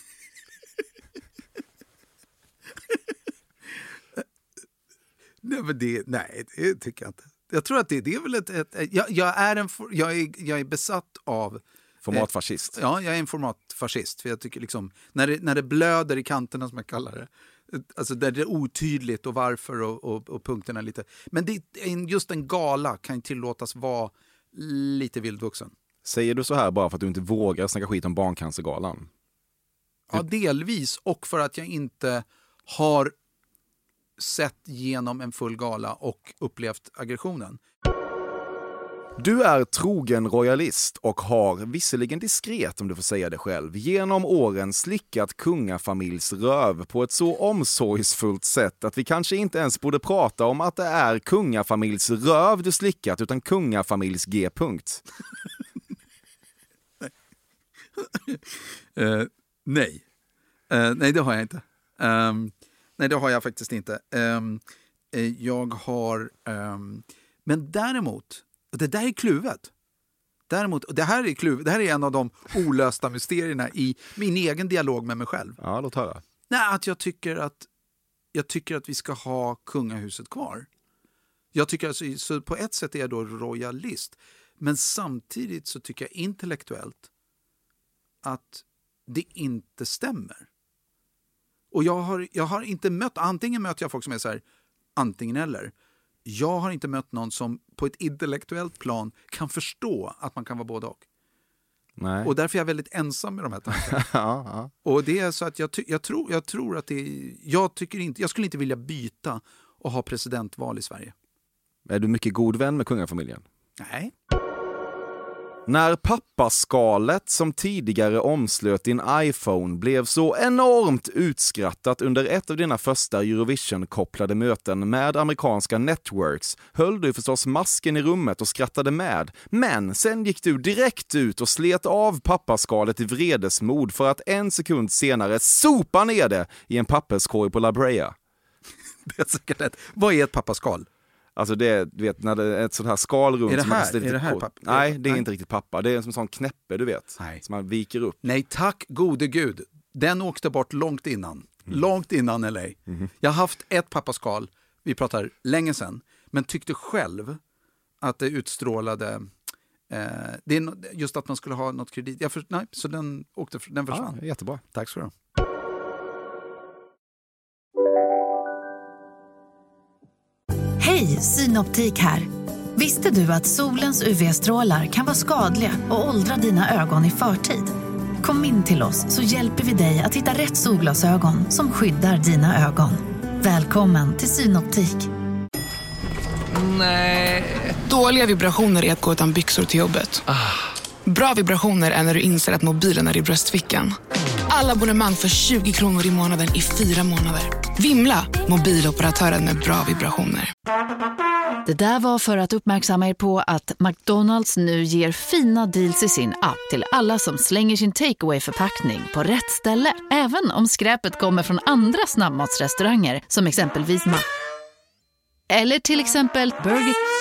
Nej, men det, nej, det tycker jag inte. Jag tror att det, det är väl ett... ett jag, jag, är en, jag, är, jag är besatt av... Formatfascist? Eh, ja, jag är en formatfascist. För jag tycker liksom, när det, när det blöder i kanterna, som jag kallar det, Alltså där det är otydligt och varför och, och, och punkterna lite. Men det, just en gala kan tillåtas vara lite vildvuxen. Säger du så här bara för att du inte vågar snacka skit om Barncancergalan? Ja, delvis. Och för att jag inte har sett genom en full gala och upplevt aggressionen. Du är trogen royalist och har, visserligen diskret om du får säga det själv, genom åren slickat kungafamiljs röv på ett så omsorgsfullt sätt att vi kanske inte ens borde prata om att det är kungafamiljs röv du slickat, utan kungafamiljs G-punkt. uh, <laughs> nej. Uh, nej, det har jag inte. Um, nej, det har jag faktiskt inte. Um, jag har... Um, men däremot och det där är kluvet. Däremot, det här är, kluv, det här är en av de olösta mysterierna i min egen dialog med mig själv. Ja, låt höra. Nej, att jag tycker att, jag tycker att vi ska ha kungahuset kvar. Jag tycker alltså, så på ett sätt är jag då royalist. Men samtidigt så tycker jag intellektuellt att det inte stämmer. Och jag har, jag har inte mött, antingen möter jag folk som är så här, antingen eller. Jag har inte mött någon som på ett intellektuellt plan kan förstå att man kan vara både och. Nej. Och därför är jag väldigt ensam med de här tankarna. <laughs> ja, ja. Och det är så att jag, jag, tror, jag tror att det jag tycker inte, jag skulle inte vilja byta och ha presidentval i Sverige. Är du mycket god vän med kungafamiljen? Nej. När pappaskalet som tidigare omslöt din iPhone blev så enormt utskrattat under ett av dina första Eurovision-kopplade möten med amerikanska networks höll du förstås masken i rummet och skrattade med. Men sen gick du direkt ut och slet av pappaskalet i vredesmod för att en sekund senare sopa ner det i en papperskorg på La Brea. <laughs> Det är säkert rätt. Vad är ett pappaskal? Alltså det är, du vet, när det är ett sånt här skal runt. Är det här? Är det här pappa? Nej, det är Nej. inte riktigt pappa. Det är som en sån knäppe, du vet. Nej. Som man viker upp. Nej, tack gode gud. Den åkte bort långt innan. Mm. Långt innan LA. Mhm. Jag har haft ett pappaskal, vi pratar länge sedan, men tyckte själv att det utstrålade eh, det är just att man skulle ha något kredit. Jag för, nej, så den, åkte, den försvann. Ja, jättebra. Tack så du ha. Hej, Synoptik här. Visste du att solens UV-strålar kan vara skadliga och åldra dina ögon i förtid? Kom in till oss så hjälper vi dig att hitta rätt solglasögon som skyddar dina ögon. Välkommen till Synoptik. Dåliga vibrationer är att gå utan byxor till jobbet. Bra vibrationer är när du inser att mobilen är i bröstfickan. Alla abonnemang för 20 kronor i månaden i fyra månader. Vimla! Mobiloperatören med bra vibrationer. Det där var för att uppmärksamma er på att McDonalds nu ger fina deals i sin app till alla som slänger sin takeaway förpackning på rätt ställe. Även om skräpet kommer från andra snabbmatsrestauranger som exempelvis Ma... Eller till exempel Burger...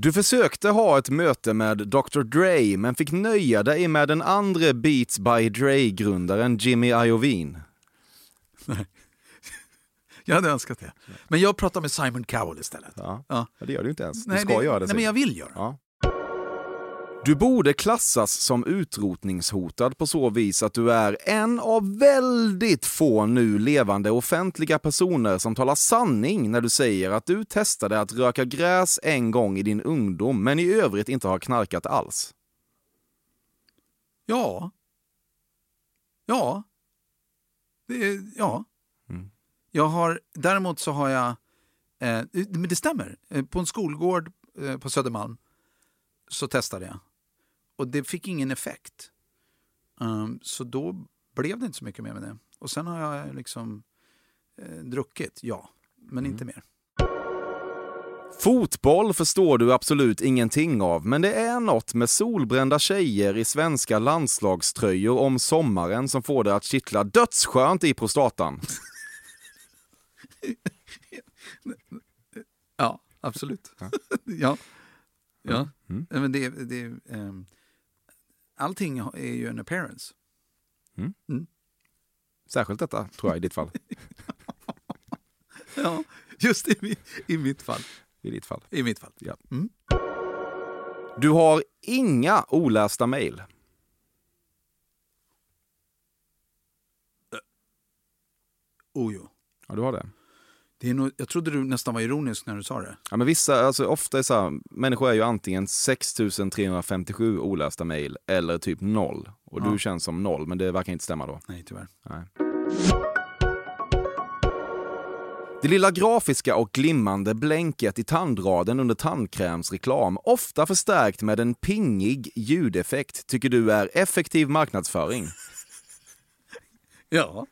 Du försökte ha ett möte med Dr Dre, men fick nöja dig med den andra Beats by Dre-grundaren Jimmy Iovine. <laughs> Jag hade önskat det. Men jag pratar med Simon Cowell istället. Ja. Ja. Det gör du inte ens. Du Nej, ska det, göra det. Nej, men du. jag vill göra. Ja. Du borde klassas som utrotningshotad på så vis att du är en av väldigt få nu levande offentliga personer som talar sanning när du säger att du testade att röka gräs en gång i din ungdom men i övrigt inte har knarkat alls. Ja. Ja. Det ja. Mm. Jag har, däremot så har jag, eh, men det stämmer, eh, på en skolgård eh, på Södermalm så testade jag. Och det fick ingen effekt. Um, så då blev det inte så mycket mer med det. Och sen har jag liksom eh, druckit, ja, men inte mer. Fotboll förstår du absolut ingenting av, men det är något med solbrända tjejer i svenska landslagströjor om sommaren som får det att kittla dödsskönt i prostatan. <laughs> Ja, absolut. ja. <laughs> ja. Mm. Men det, det, ehm, allting är ju en appearance. Särskilt detta, tror jag, i ditt fall. <laughs> Ja, just i, i mitt fall. I ditt fall. I mitt fall. Ja. Mm. Du har inga olästa mejl. Oh, jo. Ja, du har det. Det är nog, jag trodde du nästan var ironisk när du sa det. Ja, men vissa, alltså ofta är så här, människor är ju antingen 6357 olästa mejl eller typ noll. Och Ja. du känns som noll, men det verkar inte stämma då. Nej, tyvärr. Nej. Det lilla grafiska och glimmande blänket i tandraden under tandkrämsreklam, ofta förstärkt med en pingig ljudeffekt, tycker du är effektiv marknadsföring. <laughs> Ja,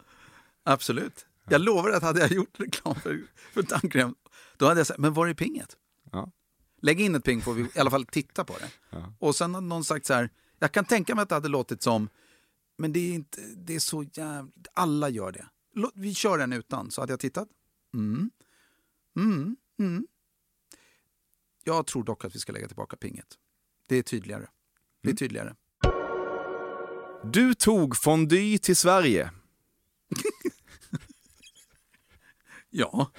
absolut. Jag lovar att hade jag gjort reklam för, för tandkräm, då hade jag sagt, men var är pinget? Ja. Lägg in ett ping får vi i alla fall titta på det. Ja. Och sen hade någon sagt så här, jag kan tänka mig att det hade låtit som, men det är inte, det är så jävligt, alla gör det. Låt, vi kör den utan, så hade jag tittat. Mm. Mm. Mm. Jag tror dock att vi ska lägga tillbaka pinget. Det är tydligare. Det är tydligare. Du tog fondue till Sverige, Ja.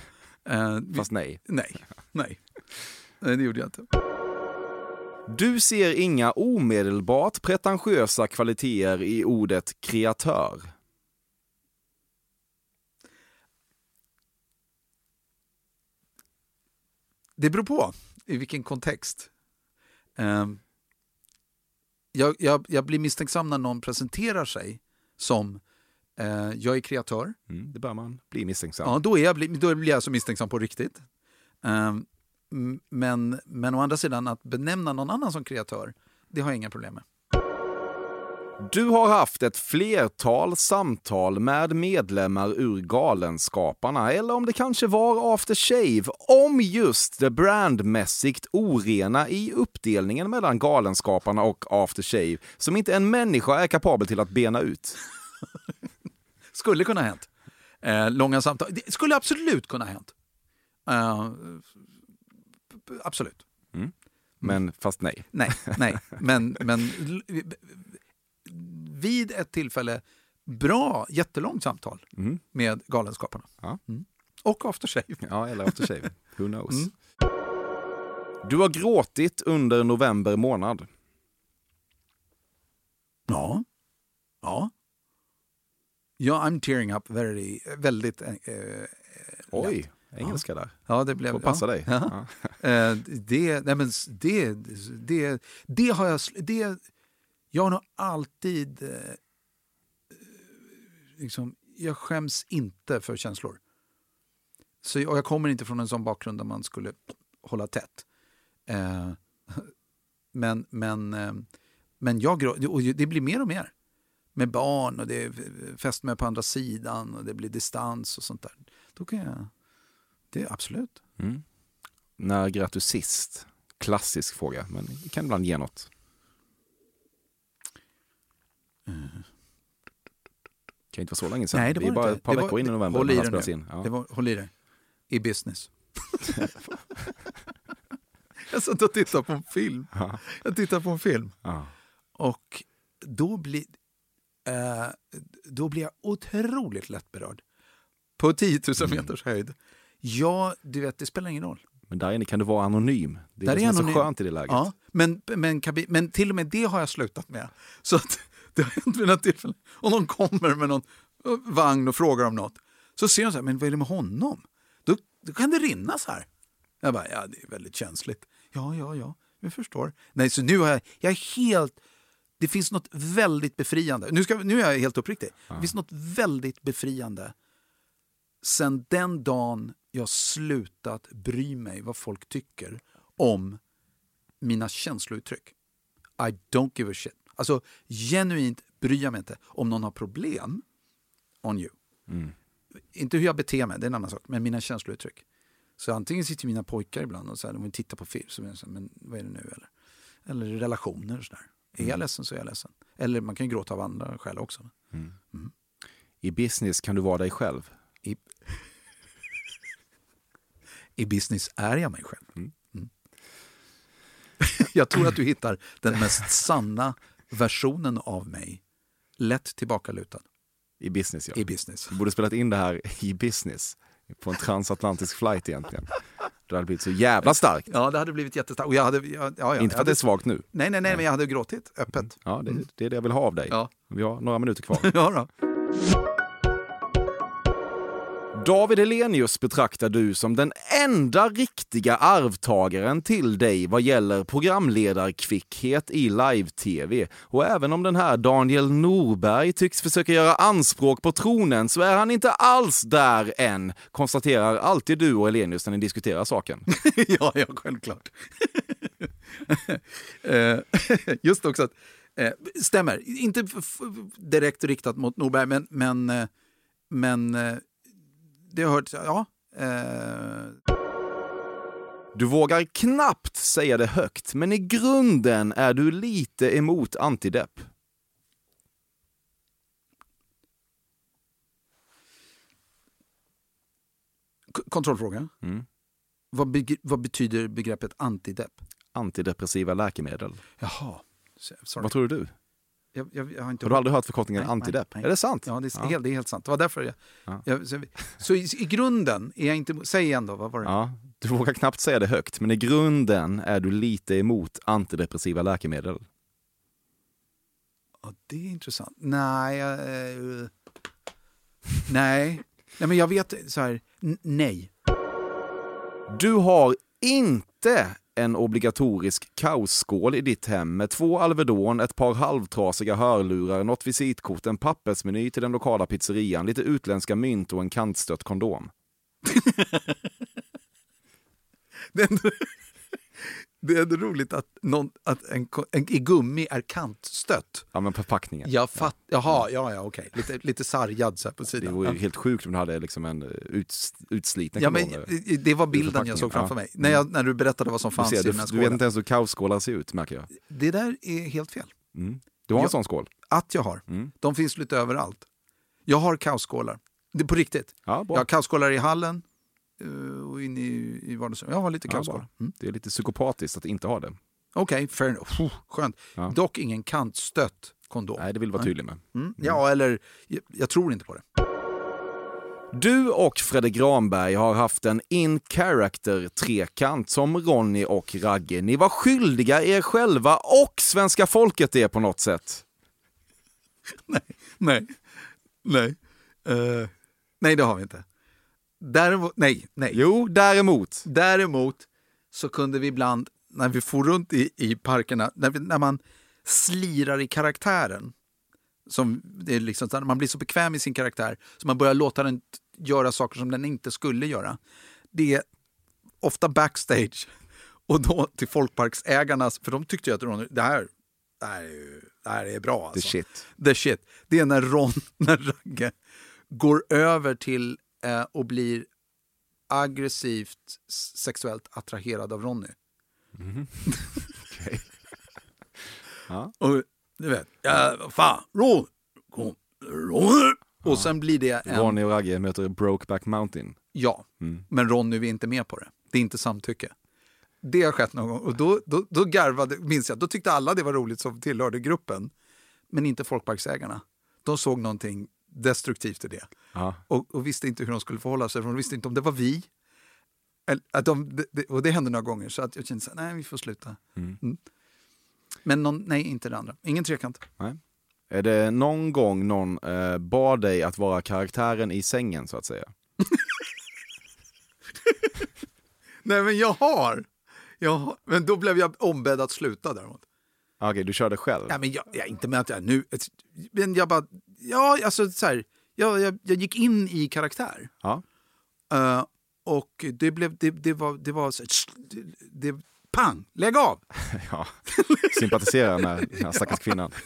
Eh, fast nej. nej, nej. Nej, det gjorde jag inte. Du ser inga omedelbart pretentiösa kvaliteter i ordet kreatör. Det beror på i vilken kontext. Um, jag, jag, jag, blir misstänksam när någon presenterar sig som uh, jag är kreatör. Mm, det bör man bli misstänksam. Ja, då, är jag, då blir jag så misstänksam på riktigt. Um, men, men å andra sidan, att benämna någon annan som kreatör, det har jag inga problem med. Du har haft ett flertal samtal med medlemmar ur Galenskaparna, eller om det kanske var After Shave, om just det brandmässigt orena i uppdelningen mellan Galenskaparna och After Shave, som inte en människa är kapabel till att bena ut. <laughs> skulle kunna ha hänt. Eh, långa samtal. Det skulle absolut kunna ha hänt. Uh, absolut. Mm. Men fast nej. Nej, nej. <laughs> Men, men vid ett tillfälle bra, jättelångt samtal mm. med Galenskaparna. Ja. Mm. Och After Shave. <laughs> Ja, eller After Shave. Who knows? Mm. Du har gråtit under november månad. Ja. Ja. Ja, I'm tearing up very, väldigt... Eh, Oj, lätt. engelska där. Ja, det blev... Får passa ja. dig. Ja. Ja. det, nej, men det, det, det har jag... Det, jag har nog alltid... Eh, liksom, jag skäms inte för känslor. Så, och jag kommer inte från en sån bakgrund där man skulle hålla tätt. Eh, <laughs> men, men, eh, men jag och det blir mer och mer. Med barn och det är fästmö på andra sidan och det blir distans och sånt där. Då kan jag... Det är absolut. Mm. När grät du sist? Klassisk fråga, men det kan ibland ge något. Mm. kan inte vara så länge sedan. Nej, det, var det är bara inte. ett par det veckor in i november. Håll i det in. Ja. Det var, håll i det. I business. <laughs> <laughs> jag satt och tittade på en film. Ja. Jag tittade på en film. Ja. Och då blir, eh, då blir jag otroligt lättberörd. På 10 000 mm. meters höjd. Ja, du vet, det spelar ingen roll. Men där inne kan du vara anonym. Det är, där det är anonym. så skönt i det läget. Ja, men, men, men till och med det har jag slutat med. Så att, <laughs> det har hänt vid något tillfälle. Om någon kommer med någon vagn och frågar om något. Så ser jag så här, men vad är det med honom? Då, då kan det rinna så här. Jag bara, ja det är väldigt känsligt. Ja, ja, ja, vi förstår. Nej, så nu har jag, jag är helt... Det finns något väldigt befriande. Nu, ska, nu är jag helt uppriktig. Ja. Det finns något väldigt befriande sen den dagen jag slutat bry mig vad folk tycker om mina känslouttryck. I don't give a shit. Alltså genuint bryr jag mig inte om någon har problem on you. Mm. Inte hur jag beter mig, det är en annan sak, men mina känslouttryck. Så antingen sitter mina pojkar ibland och så här, de vill titta på film, så jag så här, men vad är det nu? Eller, eller relationer och sådär. Är jag ledsen så är jag ledsen. Eller man kan gråta av andra skäl också. Mm. Mm. I business kan du vara dig själv. I, I business är jag mig själv. Mm. Mm. <laughs> jag tror att du hittar den mest sanna versionen av mig lätt tillbakalutad. I business, ja. I business. Du borde spelat in det här i business. På en transatlantisk flight egentligen. Du hade blivit så jävla stark. Ja, det hade blivit jättestarkt. jag hade, ja, ja, Inte för att det är svagt nu. Nej, nej, nej, men jag hade gråtit öppet. Mm. Ja, det, det, är det jag vill ha av dig. Ja. Vi har några minuter kvar. <laughs> ja, då. David Helenius betraktar du som den enda riktiga arvtagaren till dig vad gäller programledarkvickhet i live-tv. Och även om den här Daniel Norberg tycks försöka göra anspråk på tronen så är han inte alls där än, konstaterar alltid du och Helenius när ni diskuterar saken. <laughs> ja, ja, självklart. <laughs> Eh, <laughs> just också att, eh, stämmer, inte direkt riktat mot Norberg, men, men, eh, men eh, det har hört, ja. Eh... Du vågar knappt säga det högt, men i grunden är du lite emot antidepp. kontrollfråga. Mm. Vad, be vad, betyder begreppet antidepp? Antidepressiva läkemedel. Jaha. Sorry. Vad tror du? Jag, jag, jag har, inte har, du aldrig hört förkortningen nej, antidepp? Nej, nej. Är det sant? Ja, det är, ja. Helt, det är helt sant. Det var därför jag... Ja. jag så, så i, i, grunden är jag inte... Säg igen då, vad var det? Ja, Du vågar knappt säga det högt, men i grunden är du lite emot antidepressiva läkemedel. Ja, det är intressant. Nej, eh, nej. nej, men jag vet så här, nej. Du har inte en obligatorisk kaosskål i ditt hem med två Alvedon, ett par halvtrasiga hörlurar, något visitkort, en pappersmeny till den lokala pizzerian, lite utländska mynt och en kantstött kondom. <laughs> <laughs> det är ändå roligt att, någon, att en, en i gummi är kantstött. Ja, men förpackningen. Jag fatt, jaha, ja, ja, okej. Lite, lite sargad så på Det sidan. vore Ja. ju helt sjukt om du hade liksom en eh, ut, utsliten Ja, men, kondom. det var bilden jag såg framför ja. mig. När, jag, när du berättade vad som Du, fanns ser, i den här du vet skålen. inte ens hur kaosskålar ser ut, märker jag. Det där är helt fel. Mm. Du har en Ja. sån skål? Att jag har. Mm. De finns lite överallt. Jag har kaosskålar. Det är på riktigt. Ja. Jag har kaosskålar i hallen eh, och inne i, i vardagsrummet. Jag har lite Ja, kaosskålar. bra. Mm. Det är lite psykopatiskt att inte ha det. Okej, fair enough. Skönt. Ja. Dock ingen kantstött kondom. Nej, det vill vara Nej. tydlig med. Mm. Ja, eller jag, jag tror inte på det. Du och Fredrik Granberg har haft en in-character-trekant som Ronny och Ragge. Ni var skyldiga er själva och svenska folket det på något sätt. <laughs> Nej, nej. Eh, nej, det har vi inte. Däremot, nej, nej. Jo, däremot. Däremot så kunde vi ibland, när vi for runt i, i parkerna, när, vi, när man slirar i karaktären, som det är liksom, man blir så bekväm i sin karaktär så man börjar låta den göra saker som den inte skulle göra. Det är ofta backstage <laughs> och då till folkparksägarnas, för de tyckte ju att Ron, det här, det här, är, ju- det här är bra. The Alltså. shit. The shit. Det är när Ron, <laughs> när Ragge går över till eh, och blir aggressivt sexuellt attraherad av Ronny. <laughs> Okej. Ja. Och du vet, vad fan, Ron, kom, Ron. Och sen blir det en, Ronny och Ragge möter Brokeback Mountain. ja, Mm. men Ronny är inte med på det. Det är inte samtycke. Det har skett någon gång och då, då, då garvade, minns jag, då tyckte alla det var roligt som tillhörde gruppen. Men inte folkparksägarna. De såg någonting destruktivt i det. Ja. och, och visste inte hur de skulle förhålla sig. för De visste inte om det var vi. Att de, och det hände några gånger, så att jag kände så nej vi får sluta. Mm. Men någon, nej, inte det andra. Ingen trekant. Nej. Är det någon gång någon eh, bad dig att vara karaktären i sängen så att säga? <laughs> Nej men jag har! Jag har men då blev jag ombedd att sluta däremot. Okej, du körde själv? Ja, men jag, jag, inte med att jag nu... Men jag bara... Ja, alltså så här, jag, jag, jag gick in i karaktär. Ja. Eh, och det blev... Det, det var... Det var så, det, det, pang! Lägg av! <laughs> ja. Sympatiserar med den här stackars kvinnan. <laughs>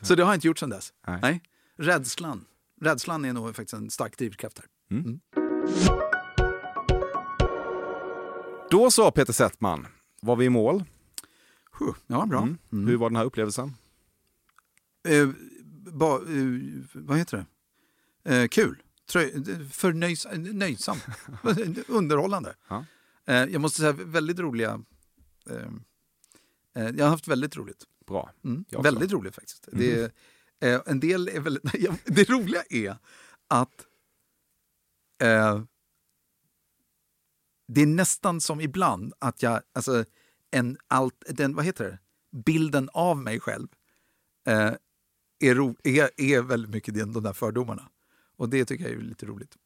Så det har jag inte gjort sedan dess. Nej. Rädslan. Rädslan är nog faktiskt en stark drivkraft här. Då så Peter Settman, var vi i mål. Huh, Ja, bra. Mm. Hur var den här upplevelsen? Eh, ba, eh, vad heter det? Eh, kul. Trö, förnöjs, nöjsam. <laughs> Underhållande. Ja. Eh, jag måste säga väldigt roliga... Eh, jag har haft väldigt roligt. Bra. Mm. Väldigt roligt faktiskt. Det, är- en del är väldigt... <laughs> Det roliga är att det är nästan som ibland att jag, alltså en allt, den, vad heter det, bilden av mig själv eh, är, ro, är, är väldigt mycket de där fördomarna. Och det tycker jag är lite roligt.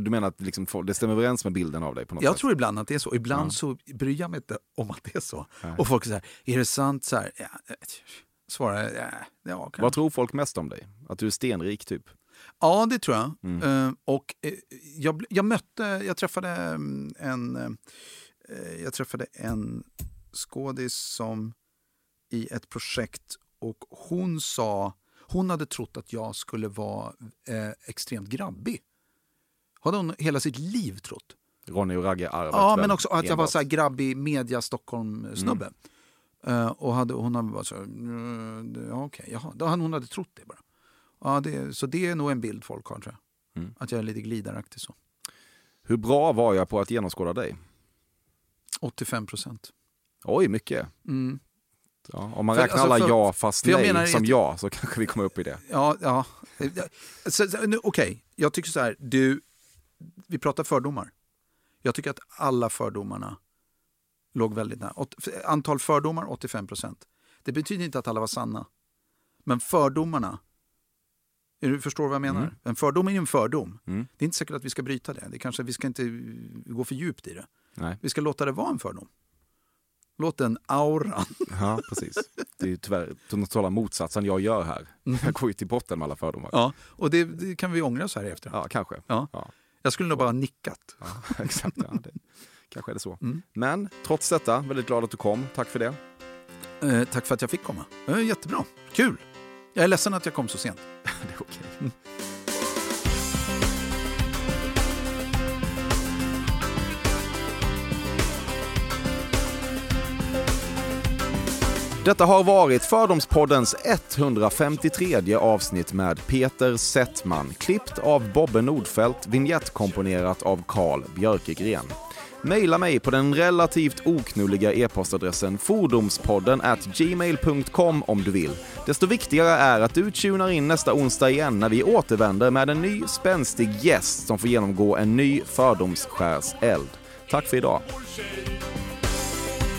Du menar att liksom, det stämmer överens med bilden av dig på något Jag sätt? tror ibland att det är så. Ibland Ja. så bryr jag mig inte om att det är så. Nej. Och folk säger, är det sant? Så här, ja, eh, svarar ja, ja. Vad tror folk mest om dig? Att du är stenrik typ? Ja, det tror jag. Mm. Eh, och eh, jag, jag mötte, jag träffade mm, en, eh, jag träffade en skådis som i ett projekt och hon sa, hon hade trott att jag skulle vara eh, extremt grabbig. Hade hon hela sitt liv trott. Ronny och Ragge arvet Ja, men också att jag var enbart? så här grabbig media Stockholm-snubbe. Eh, och hade, hon hade bara så här, "Mm, ja, okej, jaha. Då hade- Hon hade trott det bara. Ja, det, så det är nog en bild folk har tror jag. Mm. Att jag är lite glidaraktig så. Hur bra var jag på att genomskåda dig? 85 procent. Oj, mycket. Mm. Ja, om man För- räknar alltså, alla för- ja fast jag nej menar som att- ja så kanske vi kommer upp i det. Ja, ja. Så- så- nu, Okej, jag tycker så här. Du, vi pratar fördomar. Jag tycker att alla fördomarna låg väldigt nära. Antal fördomar 85 procent. Det betyder inte att alla var sanna. Men fördomarna, du förstår vad jag menar? Mm. En fördom är ju en fördom. Mm. Det är inte säkert att vi ska bryta det. det kanske, vi ska inte gå för djupt i det. Nej. Vi ska låta det vara en fördom. Låt den auran. Ja, precis. Det är tyvärr den totala motsatsen jag gör här. Mm. Jag går ju till botten med alla fördomar. Ja, och det, det kan vi ångra så här efter. Ja, kanske. Ja. ja. Jag skulle nog bara ha nickat. Ja, <laughs> exakt. Ja, det, kanske är det så. Mm. Men trots detta, väldigt glad att du kom. Tack för det. Eh, tack för att jag fick komma. Eh, jättebra. Kul. Jag är ledsen att jag kom så sent. <laughs> det är okej. Okay. Mm. Detta har varit Fördomspoddens 153 avsnitt med Peter Settman, klippt av Bobbe Nordfeldt, vignettkomponerat av Carl Björkegren. Maila mig på den relativt oknulliga e-postadressen fordomspodden at gmail.com om du vill. Desto viktigare är att du tunar in nästa onsdag igen när vi återvänder med en ny spänstig gäst som får genomgå en ny fördomsskärseld. Tack för idag.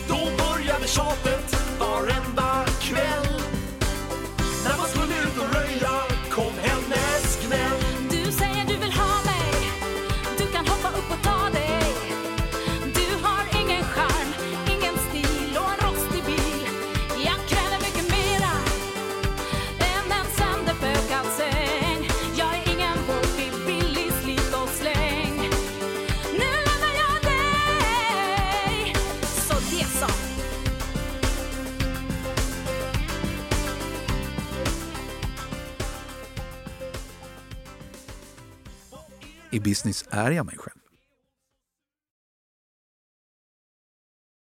Då började har en vacker kväll i business är jag mig själv.